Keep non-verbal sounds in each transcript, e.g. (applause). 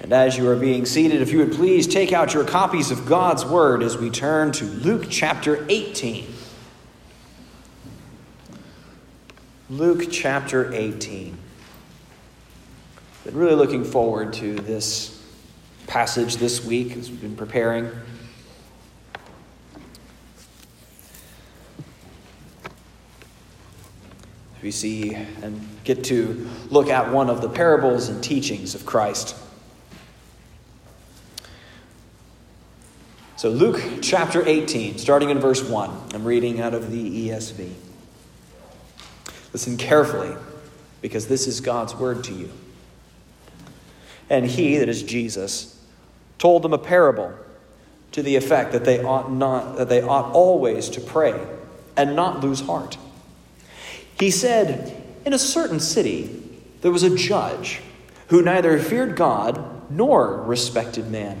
And as you are being seated, if you would please take out your copies of God's Word as we turn to Luke chapter 18. Luke chapter 18. Been really looking forward to this passage this week as we've been preparing. We see and get to look at one of the parables and teachings of Christ. So, Luke chapter 18, starting in verse 1, I'm reading out of the ESV. Listen carefully, because this is God's word to you. And he, that is Jesus, told them a parable to the effect that they ought not that they ought always to pray and not lose heart. He said, In a certain city there was a judge who neither feared God nor respected man.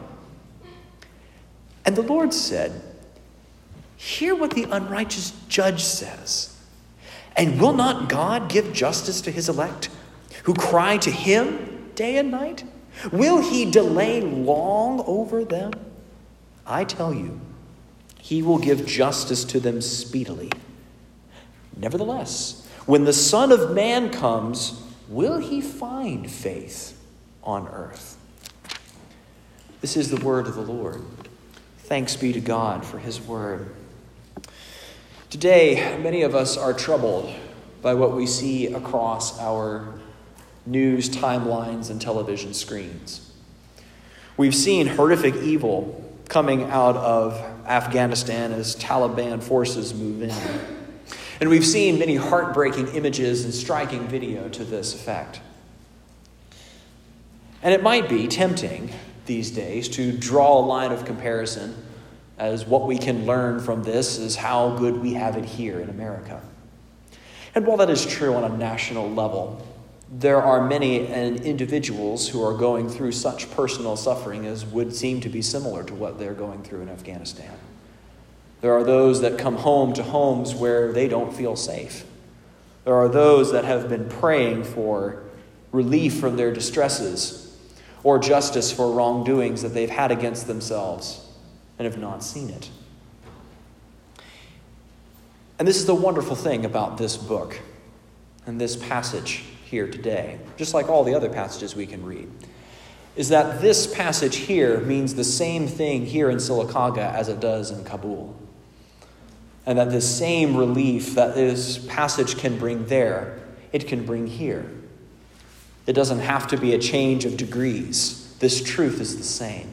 And the Lord said, Hear what the unrighteous judge says. And will not God give justice to his elect, who cry to him day and night? Will he delay long over them? I tell you, he will give justice to them speedily. Nevertheless, when the Son of Man comes, will he find faith on earth? This is the word of the Lord. Thanks be to God for his word. Today, many of us are troubled by what we see across our news timelines and television screens. We've seen horrific evil coming out of Afghanistan as Taliban forces move in. And we've seen many heartbreaking images and striking video to this effect. And it might be tempting these days to draw a line of comparison as what we can learn from this is how good we have it here in America. And while that is true on a national level, there are many and individuals who are going through such personal suffering as would seem to be similar to what they're going through in Afghanistan. There are those that come home to homes where they don't feel safe. There are those that have been praying for relief from their distresses or justice for wrongdoings that they've had against themselves and have not seen it. And this is the wonderful thing about this book and this passage here today, just like all the other passages we can read, is that this passage here means the same thing here in Sylacauga as it does in Kabul. And that the same relief that this passage can bring there, it can bring here. It doesn't have to be a change of degrees. This truth is the same.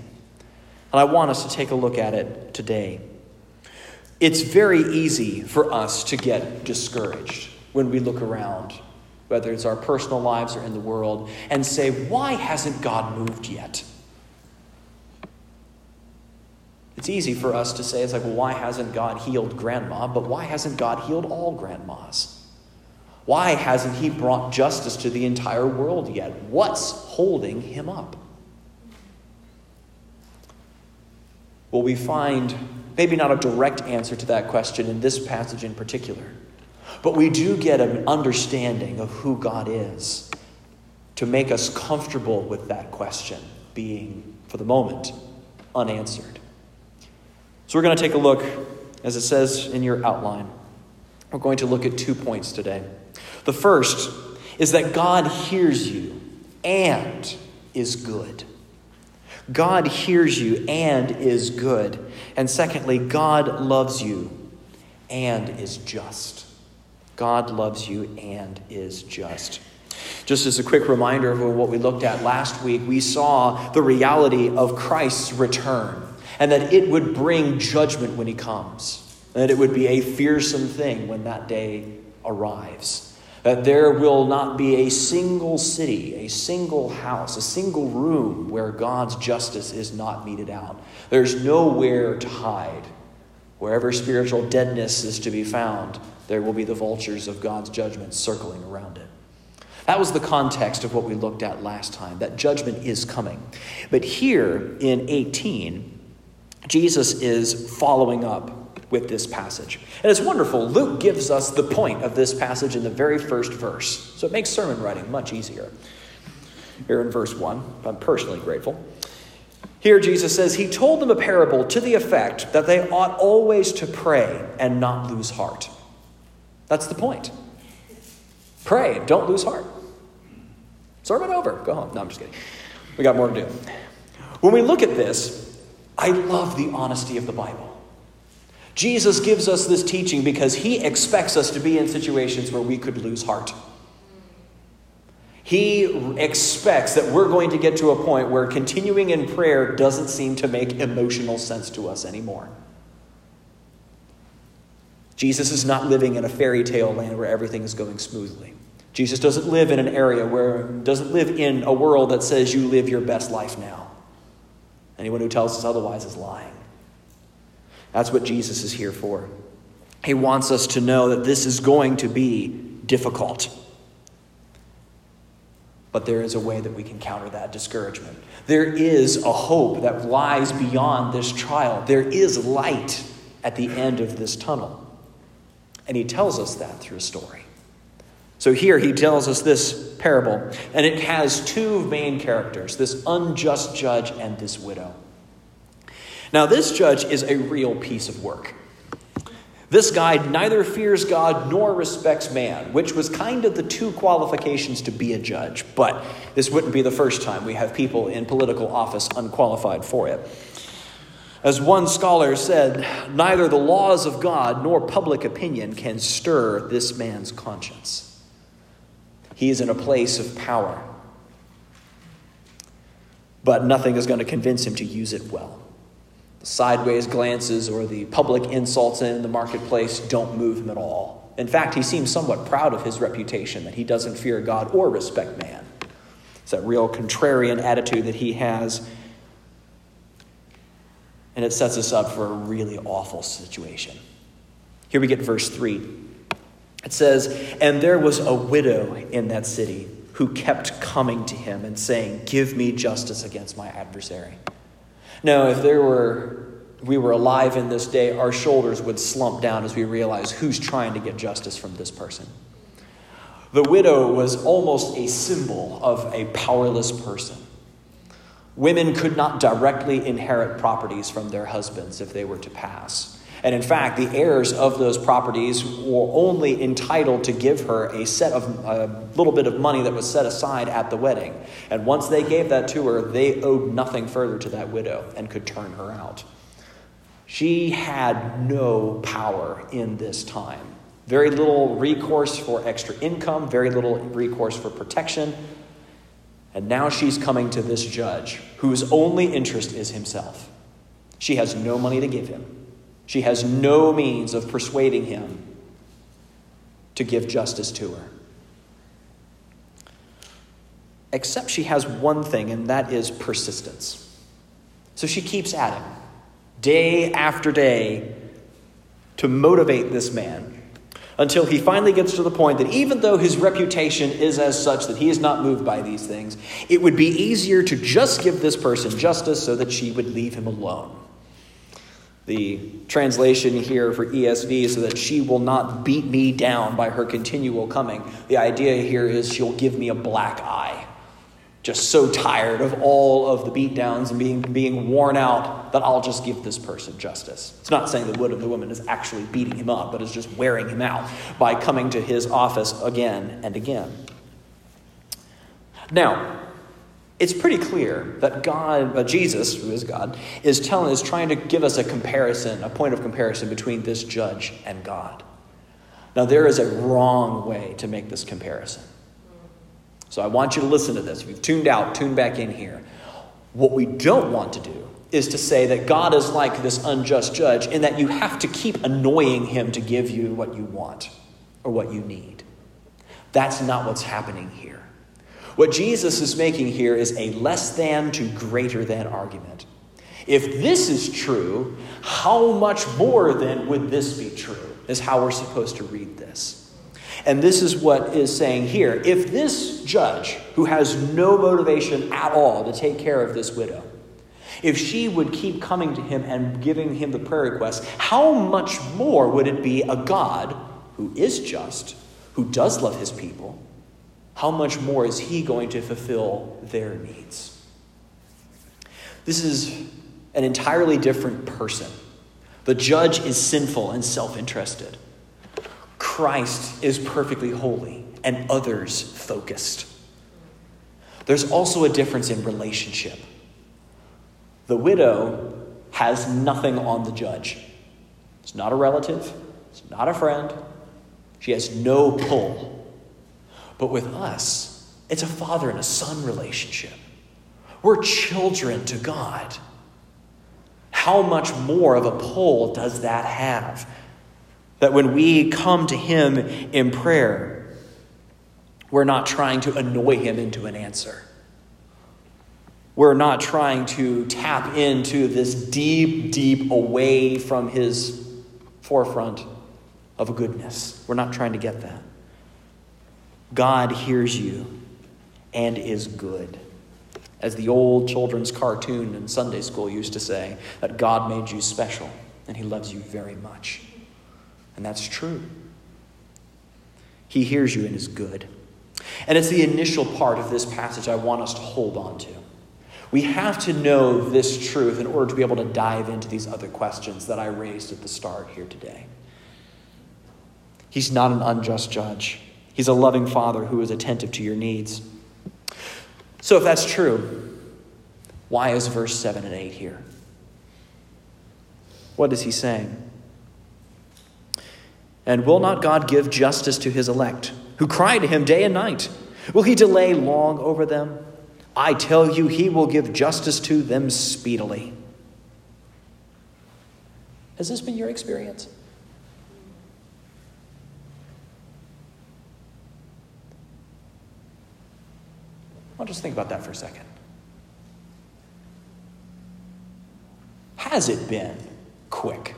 And I want us to take a look at it today. It's very easy for us to get discouraged when we look around whether it's our personal lives or in the world, and say, why hasn't God moved yet? It's easy for us to say, it's like, well, why hasn't God healed grandma? But why hasn't God healed all grandmas? Why hasn't He brought justice to the entire world yet? What's holding Him up? Well, we find maybe not a direct answer to that question in this passage in particular. But we do get an understanding of who God is to make us comfortable with that question being, for the moment, unanswered. So we're going to take a look, as it says in your outline. We're going to look at two points today. The first is that God hears you and is good. God hears you and is good. And secondly, God loves you and is just. God loves you and is just. Just as a quick reminder of what we looked at last week, we saw the reality of Christ's return and that it would bring judgment when he comes, that it would be a fearsome thing when that day arrives. that there will not be a single city, a single house, a single room where God's justice is not meted out. There's nowhere to hide. Wherever spiritual deadness is to be found, there will be the vultures of God's judgment circling around it. That was the context of what we looked at last time, that judgment is coming. But here in 18, Jesus is following up with this passage. And it's wonderful. Luke gives us the point of this passage in the very first verse. So it makes sermon writing much easier. Here in verse 1, I'm personally grateful. Here Jesus says, He told them a parable to the effect that they ought always to pray and not lose heart. That's the point. Pray, don't lose heart. Sermon over. Go home. No, I'm just kidding. We got more to do. When we look at this, I love the honesty of the Bible. Jesus gives us this teaching because he expects us to be in situations where we could lose heart. He expects that we're going to get to a point where continuing in prayer doesn't seem to make emotional sense to us anymore. Jesus is not living in a fairy tale land where everything is going smoothly. Jesus doesn't live in an area where doesn't live in a world that says you live your best life now. Anyone who tells us otherwise is lying. That's what Jesus is here for. He wants us to know that this is going to be difficult. But there is a way that we can counter that discouragement. There is a hope that lies beyond this trial. There is light at the end of this tunnel. And he tells us that through a story. So here he tells us this parable, and it has two main characters this unjust judge and this widow. Now, this judge is a real piece of work. This guy neither fears God nor respects man, which was kind of the two qualifications to be a judge. But this wouldn't be the first time we have people in political office unqualified for it. As one scholar said, neither the laws of God nor public opinion can stir this man's conscience. He is in a place of power, but nothing is going to convince him to use it well. Sideways glances or the public insults in the marketplace don't move him at all. In fact, he seems somewhat proud of his reputation that he doesn't fear God or respect man. It's that real contrarian attitude that he has. And it sets us up for a really awful situation. Here we get verse 3. It says, And there was a widow in that city who kept coming to him and saying, Give me justice against my adversary. Now, if there were we were alive in this day, our shoulders would slump down as we realize who's trying to get justice from this person. The widow was almost a symbol of a powerless person. Women could not directly inherit properties from their husbands if they were to pass. And in fact, the heirs of those properties were only entitled to give her a set of a little bit of money that was set aside at the wedding. And once they gave that to her, they owed nothing further to that widow and could turn her out. She had no power in this time. Very little recourse for extra income, very little recourse for protection. And now she's coming to this judge whose only interest is himself. She has no money to give him. She has no means of persuading him to give justice to her. Except she has one thing, and that is persistence. So she keeps at him, day after day, to motivate this man until he finally gets to the point that even though his reputation is as such that he is not moved by these things, it would be easier to just give this person justice so that she would leave him alone. The translation here for ESV so that she will not beat me down by her continual coming. The idea here is she'll give me a black eye. Just so tired of all of the beatdowns and being, being worn out that I'll just give this person justice. It's not saying the wood of the woman is actually beating him up, but is just wearing him out by coming to his office again and again. Now, it's pretty clear that God, uh, Jesus, who is God, is telling, is trying to give us a comparison, a point of comparison between this judge and God. Now, there is a wrong way to make this comparison. So I want you to listen to this. If you've tuned out, tune back in here. What we don't want to do is to say that God is like this unjust judge in that you have to keep annoying him to give you what you want or what you need. That's not what's happening here. What Jesus is making here is a less than to greater than argument. If this is true, how much more then would this be true? Is how we're supposed to read this. And this is what is saying here. If this judge, who has no motivation at all to take care of this widow, if she would keep coming to him and giving him the prayer request, how much more would it be a God who is just, who does love his people? How much more is he going to fulfill their needs? This is an entirely different person. The judge is sinful and self interested. Christ is perfectly holy and others focused. There's also a difference in relationship. The widow has nothing on the judge. It's not a relative, it's not a friend. She has no pull. But with us, it's a father and a son relationship. We're children to God. How much more of a pull does that have? That when we come to Him in prayer, we're not trying to annoy Him into an answer. We're not trying to tap into this deep, deep away from his forefront of goodness. We're not trying to get that. God hears you and is good. As the old children's cartoon in Sunday school used to say, that God made you special and he loves you very much. And that's true. He hears you and is good. And it's the initial part of this passage I want us to hold on to. We have to know this truth in order to be able to dive into these other questions that I raised at the start here today. He's not an unjust judge, He's a loving Father who is attentive to your needs. So, if that's true, why is verse 7 and 8 here? What is he saying? And will not God give justice to his elect, who cry to him day and night? Will he delay long over them? I tell you, he will give justice to them speedily. Has this been your experience? I'll just think about that for a second. Has it been quick?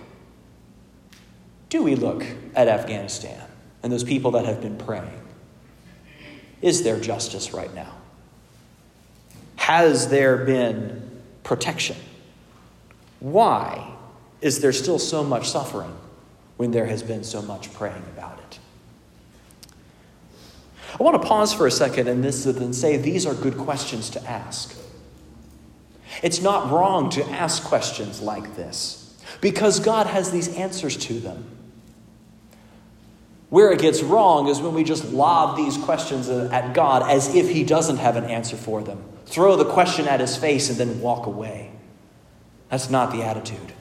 Do we look at Afghanistan and those people that have been praying? Is there justice right now? Has there been protection? Why is there still so much suffering when there has been so much praying about it? I want to pause for a second and this and say these are good questions to ask. It's not wrong to ask questions like this because God has these answers to them. Where it gets wrong is when we just lob these questions at God as if He doesn't have an answer for them, throw the question at His face, and then walk away. That's not the attitude.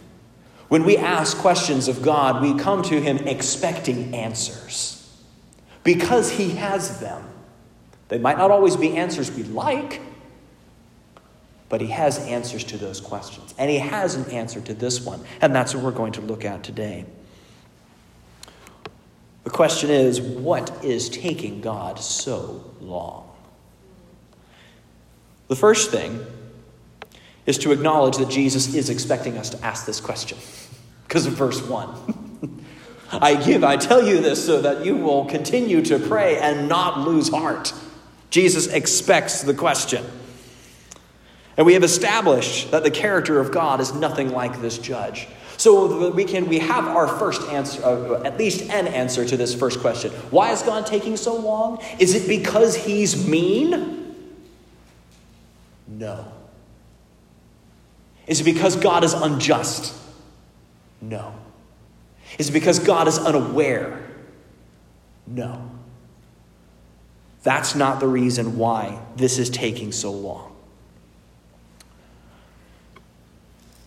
When we ask questions of God, we come to Him expecting answers because He has them. They might not always be answers we like, but He has answers to those questions. And He has an answer to this one, and that's what we're going to look at today. The question is what is taking God so long? The first thing is to acknowledge that Jesus is expecting us to ask this question (laughs) because of verse 1. (laughs) I give, I tell you this so that you will continue to pray and not lose heart. Jesus expects the question. And we have established that the character of God is nothing like this judge. So we can we have our first answer, uh, at least an answer to this first question. Why is God taking so long? Is it because he's mean? No. Is it because God is unjust? No. Is because God is unaware? No. That's not the reason why this is taking so long.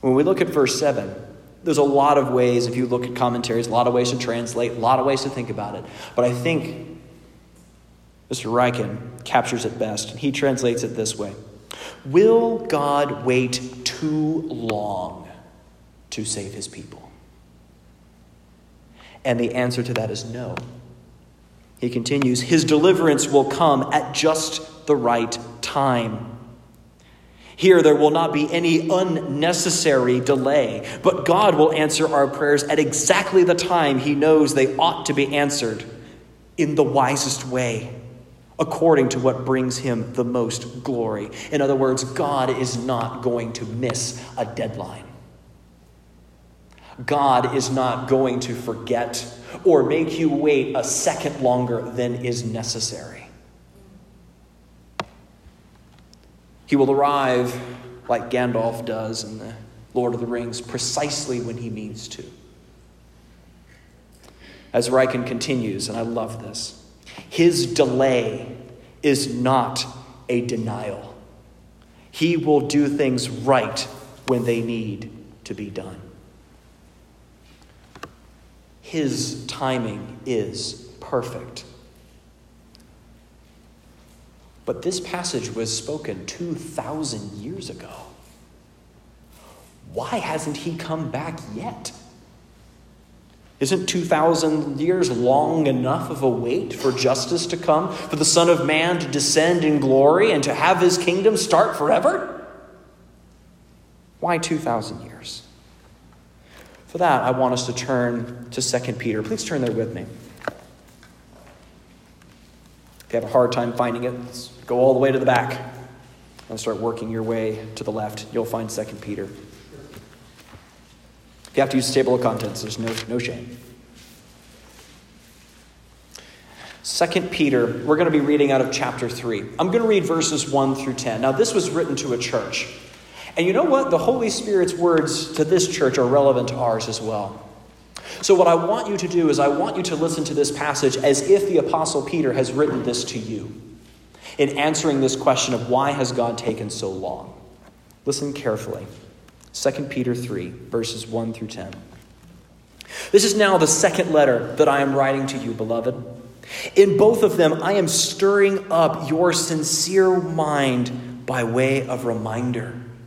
When we look at verse 7, there's a lot of ways, if you look at commentaries, a lot of ways to translate, a lot of ways to think about it. But I think Mr. Ryken captures it best. He translates it this way Will God wait too long to save his people? And the answer to that is no. He continues, His deliverance will come at just the right time. Here, there will not be any unnecessary delay, but God will answer our prayers at exactly the time He knows they ought to be answered in the wisest way, according to what brings Him the most glory. In other words, God is not going to miss a deadline. God is not going to forget or make you wait a second longer than is necessary. He will arrive like Gandalf does in the Lord of the Rings precisely when he means to. As Ryken continues, and I love this, his delay is not a denial. He will do things right when they need to be done. His timing is perfect. But this passage was spoken 2,000 years ago. Why hasn't he come back yet? Isn't 2,000 years long enough of a wait for justice to come, for the Son of Man to descend in glory and to have his kingdom start forever? Why 2,000 years? For that, I want us to turn to 2 Peter. Please turn there with me. If you have a hard time finding it, go all the way to the back and start working your way to the left. You'll find 2 Peter. If you have to use a table of contents, there's no, no shame. 2 Peter, we're going to be reading out of chapter 3. I'm going to read verses 1 through 10. Now, this was written to a church. And you know what? The Holy Spirit's words to this church are relevant to ours as well. So, what I want you to do is, I want you to listen to this passage as if the Apostle Peter has written this to you in answering this question of why has God taken so long. Listen carefully. 2 Peter 3, verses 1 through 10. This is now the second letter that I am writing to you, beloved. In both of them, I am stirring up your sincere mind by way of reminder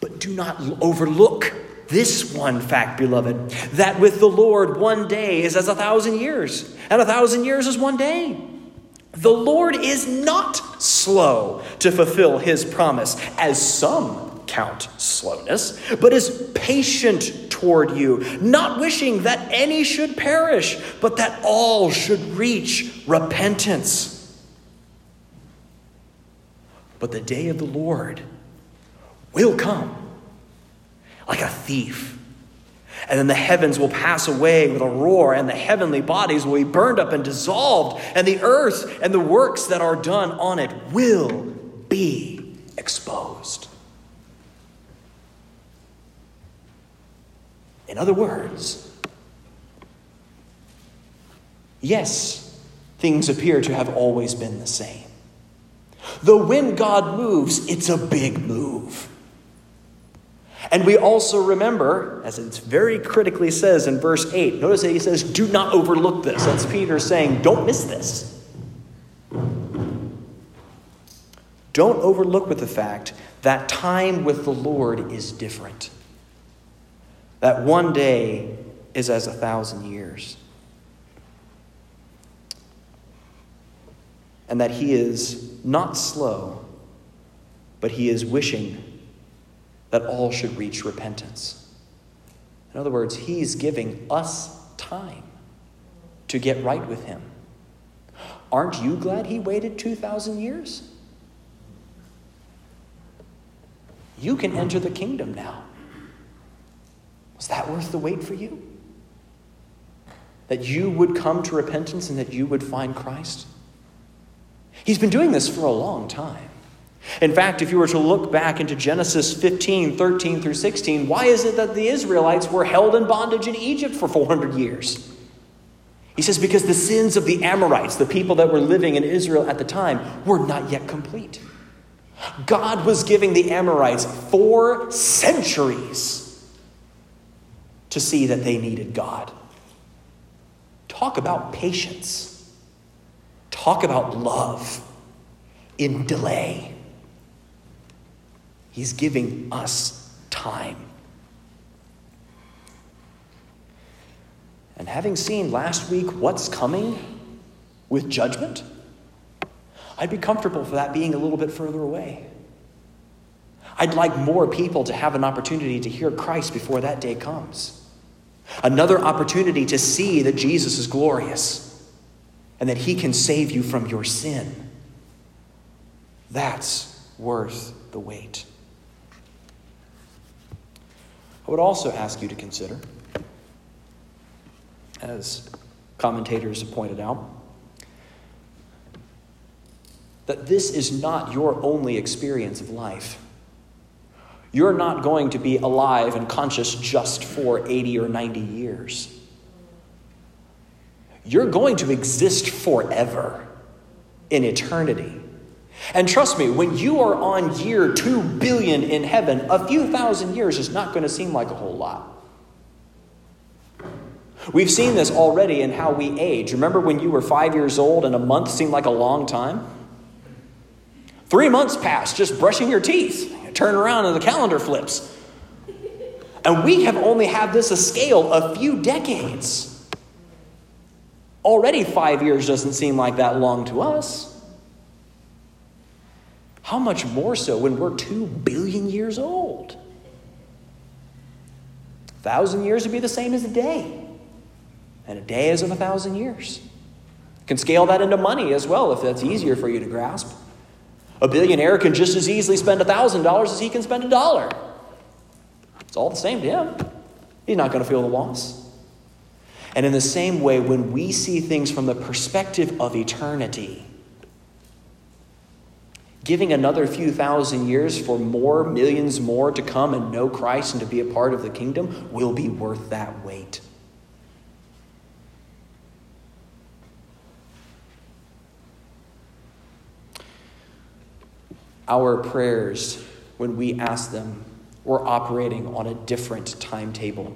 But do not overlook this one fact, beloved, that with the Lord one day is as a thousand years, and a thousand years is one day. The Lord is not slow to fulfill his promise, as some count slowness, but is patient toward you, not wishing that any should perish, but that all should reach repentance. But the day of the Lord will come like a thief. And then the heavens will pass away with a roar, and the heavenly bodies will be burned up and dissolved, and the earth and the works that are done on it will be exposed. In other words, yes, things appear to have always been the same. Though when God moves, it's a big move. And we also remember, as it very critically says in verse 8, notice that he says, Do not overlook this. That's Peter saying, Don't miss this. Don't overlook with the fact that time with the Lord is different. That one day is as a thousand years. And that he is not slow, but he is wishing that all should reach repentance. In other words, He's giving us time to get right with Him. Aren't you glad he waited 2,000 years? You can enter the kingdom now. Was that worth the wait for you? That you would come to repentance and that you would find Christ? He's been doing this for a long time. In fact, if you were to look back into Genesis 15, 13 through 16, why is it that the Israelites were held in bondage in Egypt for 400 years? He says, because the sins of the Amorites, the people that were living in Israel at the time, were not yet complete. God was giving the Amorites four centuries to see that they needed God. Talk about patience. Talk about love in delay. He's giving us time. And having seen last week what's coming with judgment, I'd be comfortable for that being a little bit further away. I'd like more people to have an opportunity to hear Christ before that day comes. Another opportunity to see that Jesus is glorious and that he can save you from your sin. That's worth the wait. I would also ask you to consider, as commentators have pointed out, that this is not your only experience of life. You're not going to be alive and conscious just for 80 or 90 years. You're going to exist forever in eternity. And trust me, when you are on year 2 billion in heaven, a few thousand years is not going to seem like a whole lot. We've seen this already in how we age. Remember when you were five years old and a month seemed like a long time? Three months passed just brushing your teeth. You turn around and the calendar flips. And we have only had this a scale a few decades. Already five years doesn't seem like that long to us. How much more so when we're two billion years old? A thousand years would be the same as a day, and a day is of a thousand years. Can scale that into money as well if that's easier for you to grasp. A billionaire can just as easily spend a $1,000 as he can spend a dollar. It's all the same to him. He's not going to feel the loss. And in the same way, when we see things from the perspective of eternity, giving another few thousand years for more, millions more to come and know Christ and to be a part of the kingdom will be worth that wait. Our prayers, when we ask them, we're operating on a different timetable.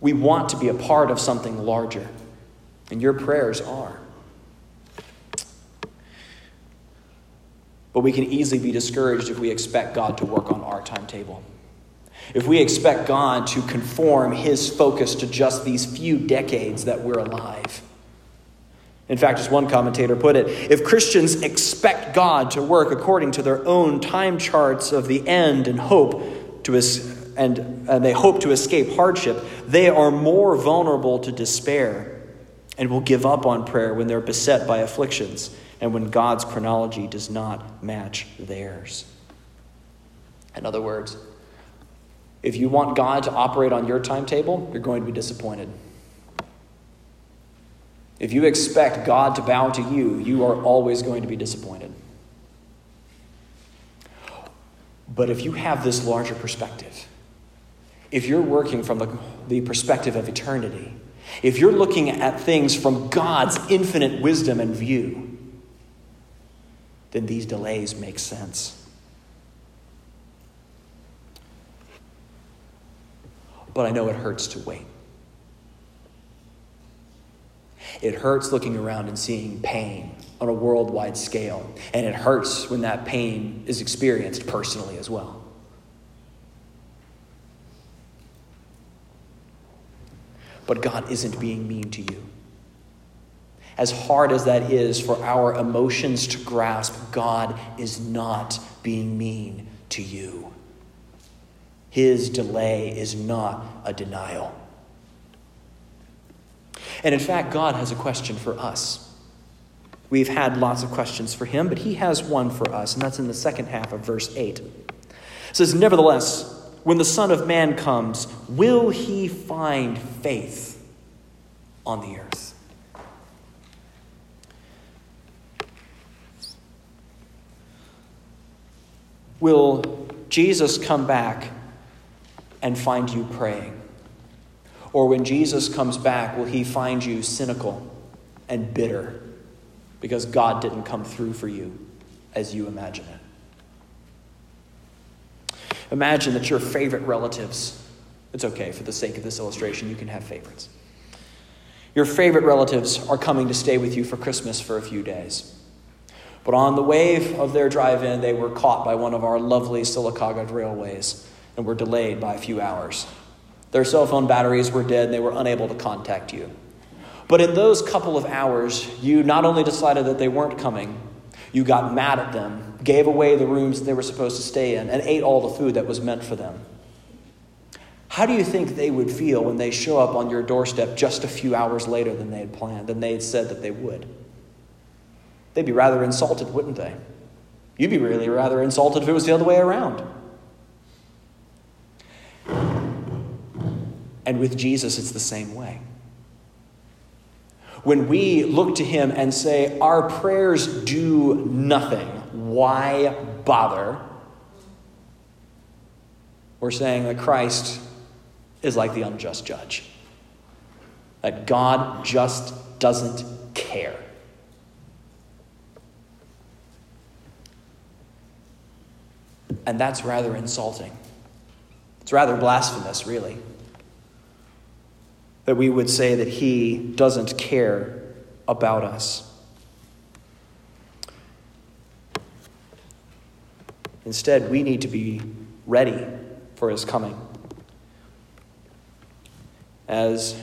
We want to be a part of something larger, and your prayers are. But we can easily be discouraged if we expect God to work on our timetable. If we expect God to conform his focus to just these few decades that we're alive. In fact, as one commentator put it, if Christians expect God to work according to their own time charts of the end and hope to es- and, and they hope to escape hardship, they are more vulnerable to despair and will give up on prayer when they're beset by afflictions and when God's chronology does not match theirs. In other words, if you want God to operate on your timetable, you're going to be disappointed. If you expect God to bow to you, you are always going to be disappointed. But if you have this larger perspective, if you're working from the, the perspective of eternity, if you're looking at things from God's infinite wisdom and view, then these delays make sense. But I know it hurts to wait. It hurts looking around and seeing pain on a worldwide scale, and it hurts when that pain is experienced personally as well. But God isn't being mean to you. As hard as that is for our emotions to grasp, God is not being mean to you. His delay is not a denial. And in fact, God has a question for us. We've had lots of questions for him, but he has one for us, and that's in the second half of verse 8. It says, Nevertheless, when the Son of Man comes, will he find faith on the earth? Will Jesus come back and find you praying? Or when Jesus comes back, will he find you cynical and bitter because God didn't come through for you as you imagine it? Imagine that your favorite relatives, it's okay for the sake of this illustration, you can have favorites. Your favorite relatives are coming to stay with you for Christmas for a few days. But on the wave of their drive in, they were caught by one of our lovely Sylacauga railways and were delayed by a few hours. Their cell phone batteries were dead and they were unable to contact you. But in those couple of hours, you not only decided that they weren't coming, you got mad at them, gave away the rooms they were supposed to stay in, and ate all the food that was meant for them. How do you think they would feel when they show up on your doorstep just a few hours later than they had planned, than they had said that they would? They'd be rather insulted, wouldn't they? You'd be really rather insulted if it was the other way around. And with Jesus, it's the same way. When we look to Him and say, Our prayers do nothing, why bother? We're saying that Christ is like the unjust judge, that God just doesn't care. And that's rather insulting. It's rather blasphemous, really that we would say that He doesn't care about us. Instead, we need to be ready for His coming. As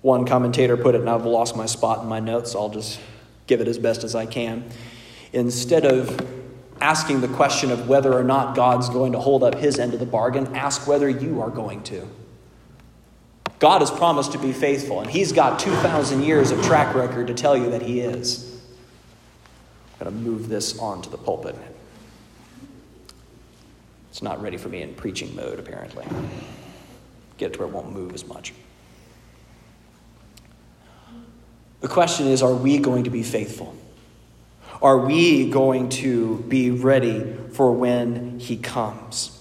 one commentator put it, and I've lost my spot in my notes, so I'll just give it as best as I can. Instead of asking the question of whether or not God's going to hold up his end of the bargain, ask whether you are going to. God has promised to be faithful, and He's got 2,000 years of track record to tell you that He is. I'm going to move this onto the pulpit. It's not ready for me in preaching mode, apparently. Get to where it won't move as much. The question is are we going to be faithful? Are we going to be ready for when He comes?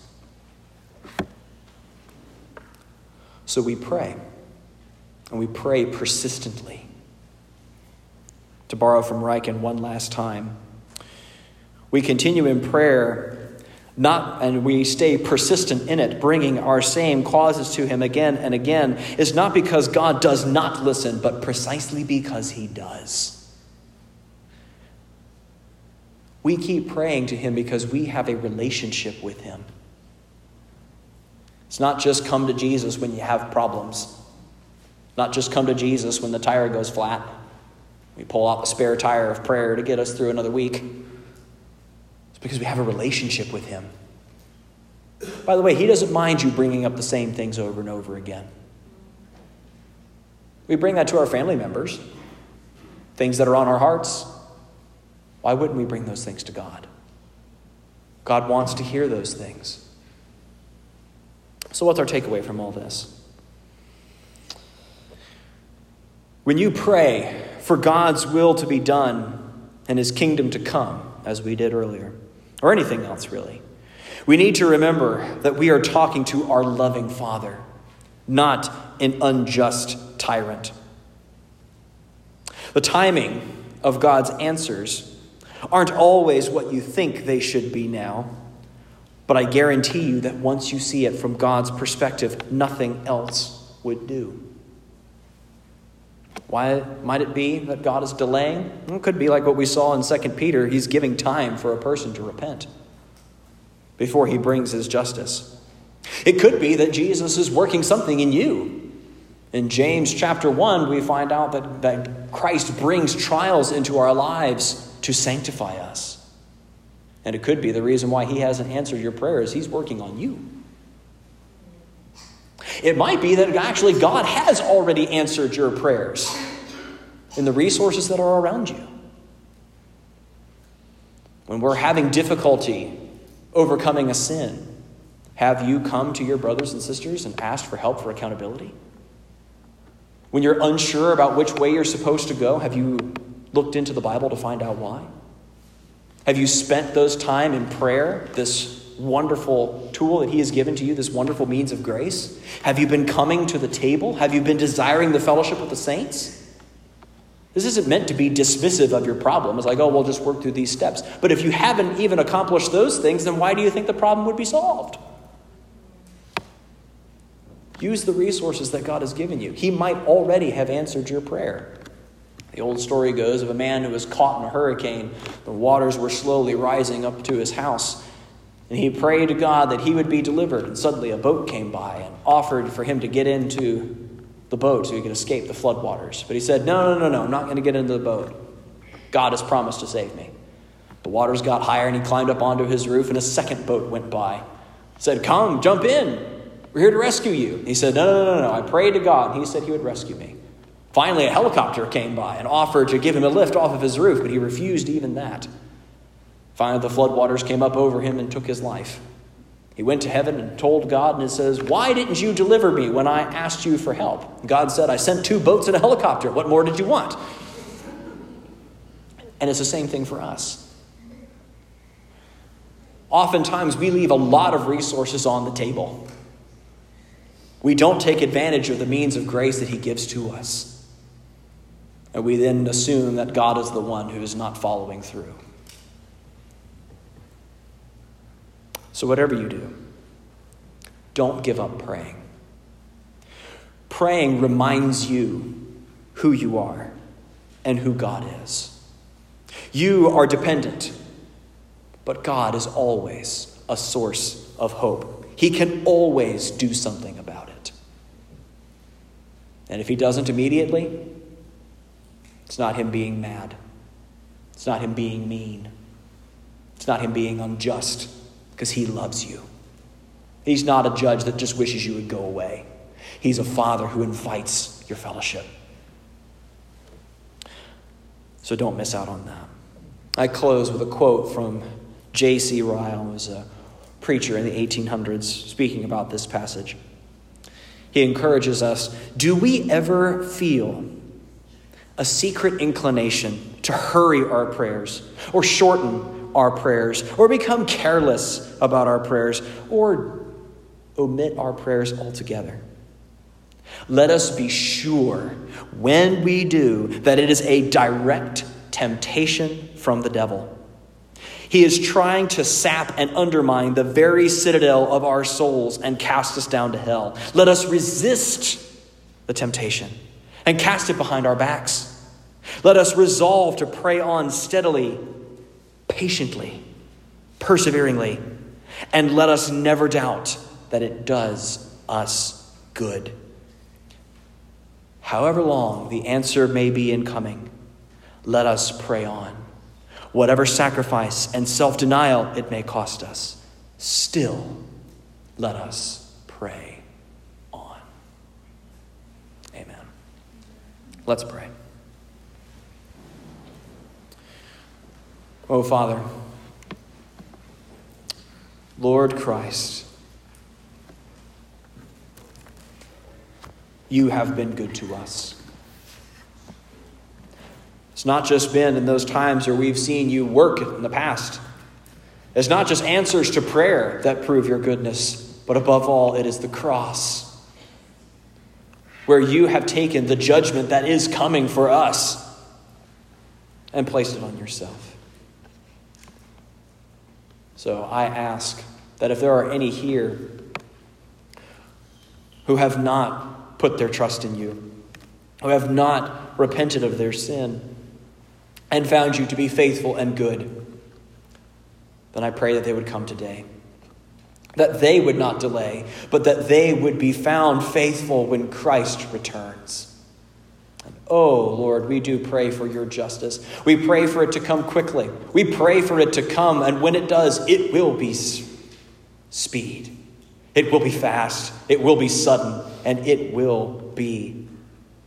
So we pray, and we pray persistently. To borrow from Ryken one last time, we continue in prayer not and we stay persistent in it bringing our same causes to him again and again is not because god does not listen but precisely because he does we keep praying to him because we have a relationship with him it's not just come to Jesus when you have problems, not just come to Jesus when the tire goes flat. We pull out the spare tire of prayer to get us through another week. It's because we have a relationship with Him. By the way, He doesn't mind you bringing up the same things over and over again. We bring that to our family members, things that are on our hearts. Why wouldn't we bring those things to God? God wants to hear those things. So, what's our takeaway from all this? When you pray for God's will to be done and his kingdom to come, as we did earlier, or anything else really, we need to remember that we are talking to our loving Father, not an unjust tyrant. The timing of God's answers aren't always what you think they should be now. But I guarantee you that once you see it from God's perspective, nothing else would do. Why might it be that God is delaying? It could be like what we saw in 2 Peter. He's giving time for a person to repent before he brings his justice. It could be that Jesus is working something in you. In James chapter 1, we find out that, that Christ brings trials into our lives to sanctify us. And it could be the reason why he hasn't answered your prayers. He's working on you. It might be that actually God has already answered your prayers. in the resources that are around you. When we're having difficulty overcoming a sin, have you come to your brothers and sisters and asked for help for accountability? When you're unsure about which way you're supposed to go, have you looked into the Bible to find out why? Have you spent those time in prayer, this wonderful tool that He has given to you, this wonderful means of grace? Have you been coming to the table? Have you been desiring the fellowship with the saints? This isn't meant to be dismissive of your problem. It's like, oh, we'll just work through these steps. But if you haven't even accomplished those things, then why do you think the problem would be solved? Use the resources that God has given you. He might already have answered your prayer. The old story goes of a man who was caught in a hurricane. The waters were slowly rising up to his house. And he prayed to God that he would be delivered. And suddenly a boat came by and offered for him to get into the boat so he could escape the floodwaters. But he said, No, no, no, no, I'm not going to get into the boat. God has promised to save me. The waters got higher and he climbed up onto his roof, and a second boat went by. Said, Come, jump in. We're here to rescue you. he said, No, no, no, no, I prayed to God, and he said he would rescue me. Finally, a helicopter came by and offered to give him a lift off of his roof, but he refused even that. Finally, the floodwaters came up over him and took his life. He went to heaven and told God, and it says, Why didn't you deliver me when I asked you for help? God said, I sent two boats and a helicopter. What more did you want? And it's the same thing for us. Oftentimes, we leave a lot of resources on the table. We don't take advantage of the means of grace that He gives to us. And we then assume that God is the one who is not following through. So, whatever you do, don't give up praying. Praying reminds you who you are and who God is. You are dependent, but God is always a source of hope. He can always do something about it. And if He doesn't immediately, it's not Him being mad, it's not Him being mean, it's not Him being unjust because He loves you. He's not a judge that just wishes you would go away, He's a father who invites your fellowship. So don't miss out on that. I close with a quote from J.C. Ryle, who was a preacher in the 1800s, speaking about this passage. He encourages us Do we ever feel a secret inclination to hurry our prayers or shorten our prayers, or become careless about our prayers, or omit our prayers altogether. Let us be sure when we do that it is a direct temptation from the devil. He is trying to sap and undermine the very citadel of our souls and cast us down to hell. Let us resist the temptation and cast it behind our backs. Let us resolve to pray on steadily patiently, perseveringly, and let us never doubt that it does us good. However long the answer may be in coming, let us pray on. Whatever sacrifice and self denial it may cost us, still let us pray on. Amen. Let's pray. Oh, Father, Lord Christ, you have been good to us. It's not just been in those times where we've seen you work in the past. It's not just answers to prayer that prove your goodness, but above all, it is the cross where you have taken the judgment that is coming for us and placed it on yourself. So I ask that if there are any here who have not put their trust in you, who have not repented of their sin, and found you to be faithful and good, then I pray that they would come today. That they would not delay, but that they would be found faithful when Christ returns. Oh, Lord, we do pray for your justice. We pray for it to come quickly. We pray for it to come, and when it does, it will be speed. It will be fast. It will be sudden, and it will be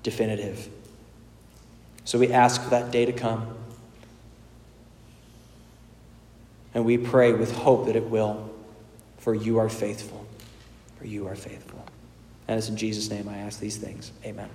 definitive. So we ask for that day to come. And we pray with hope that it will, for you are faithful. For you are faithful. And it's in Jesus' name I ask these things. Amen.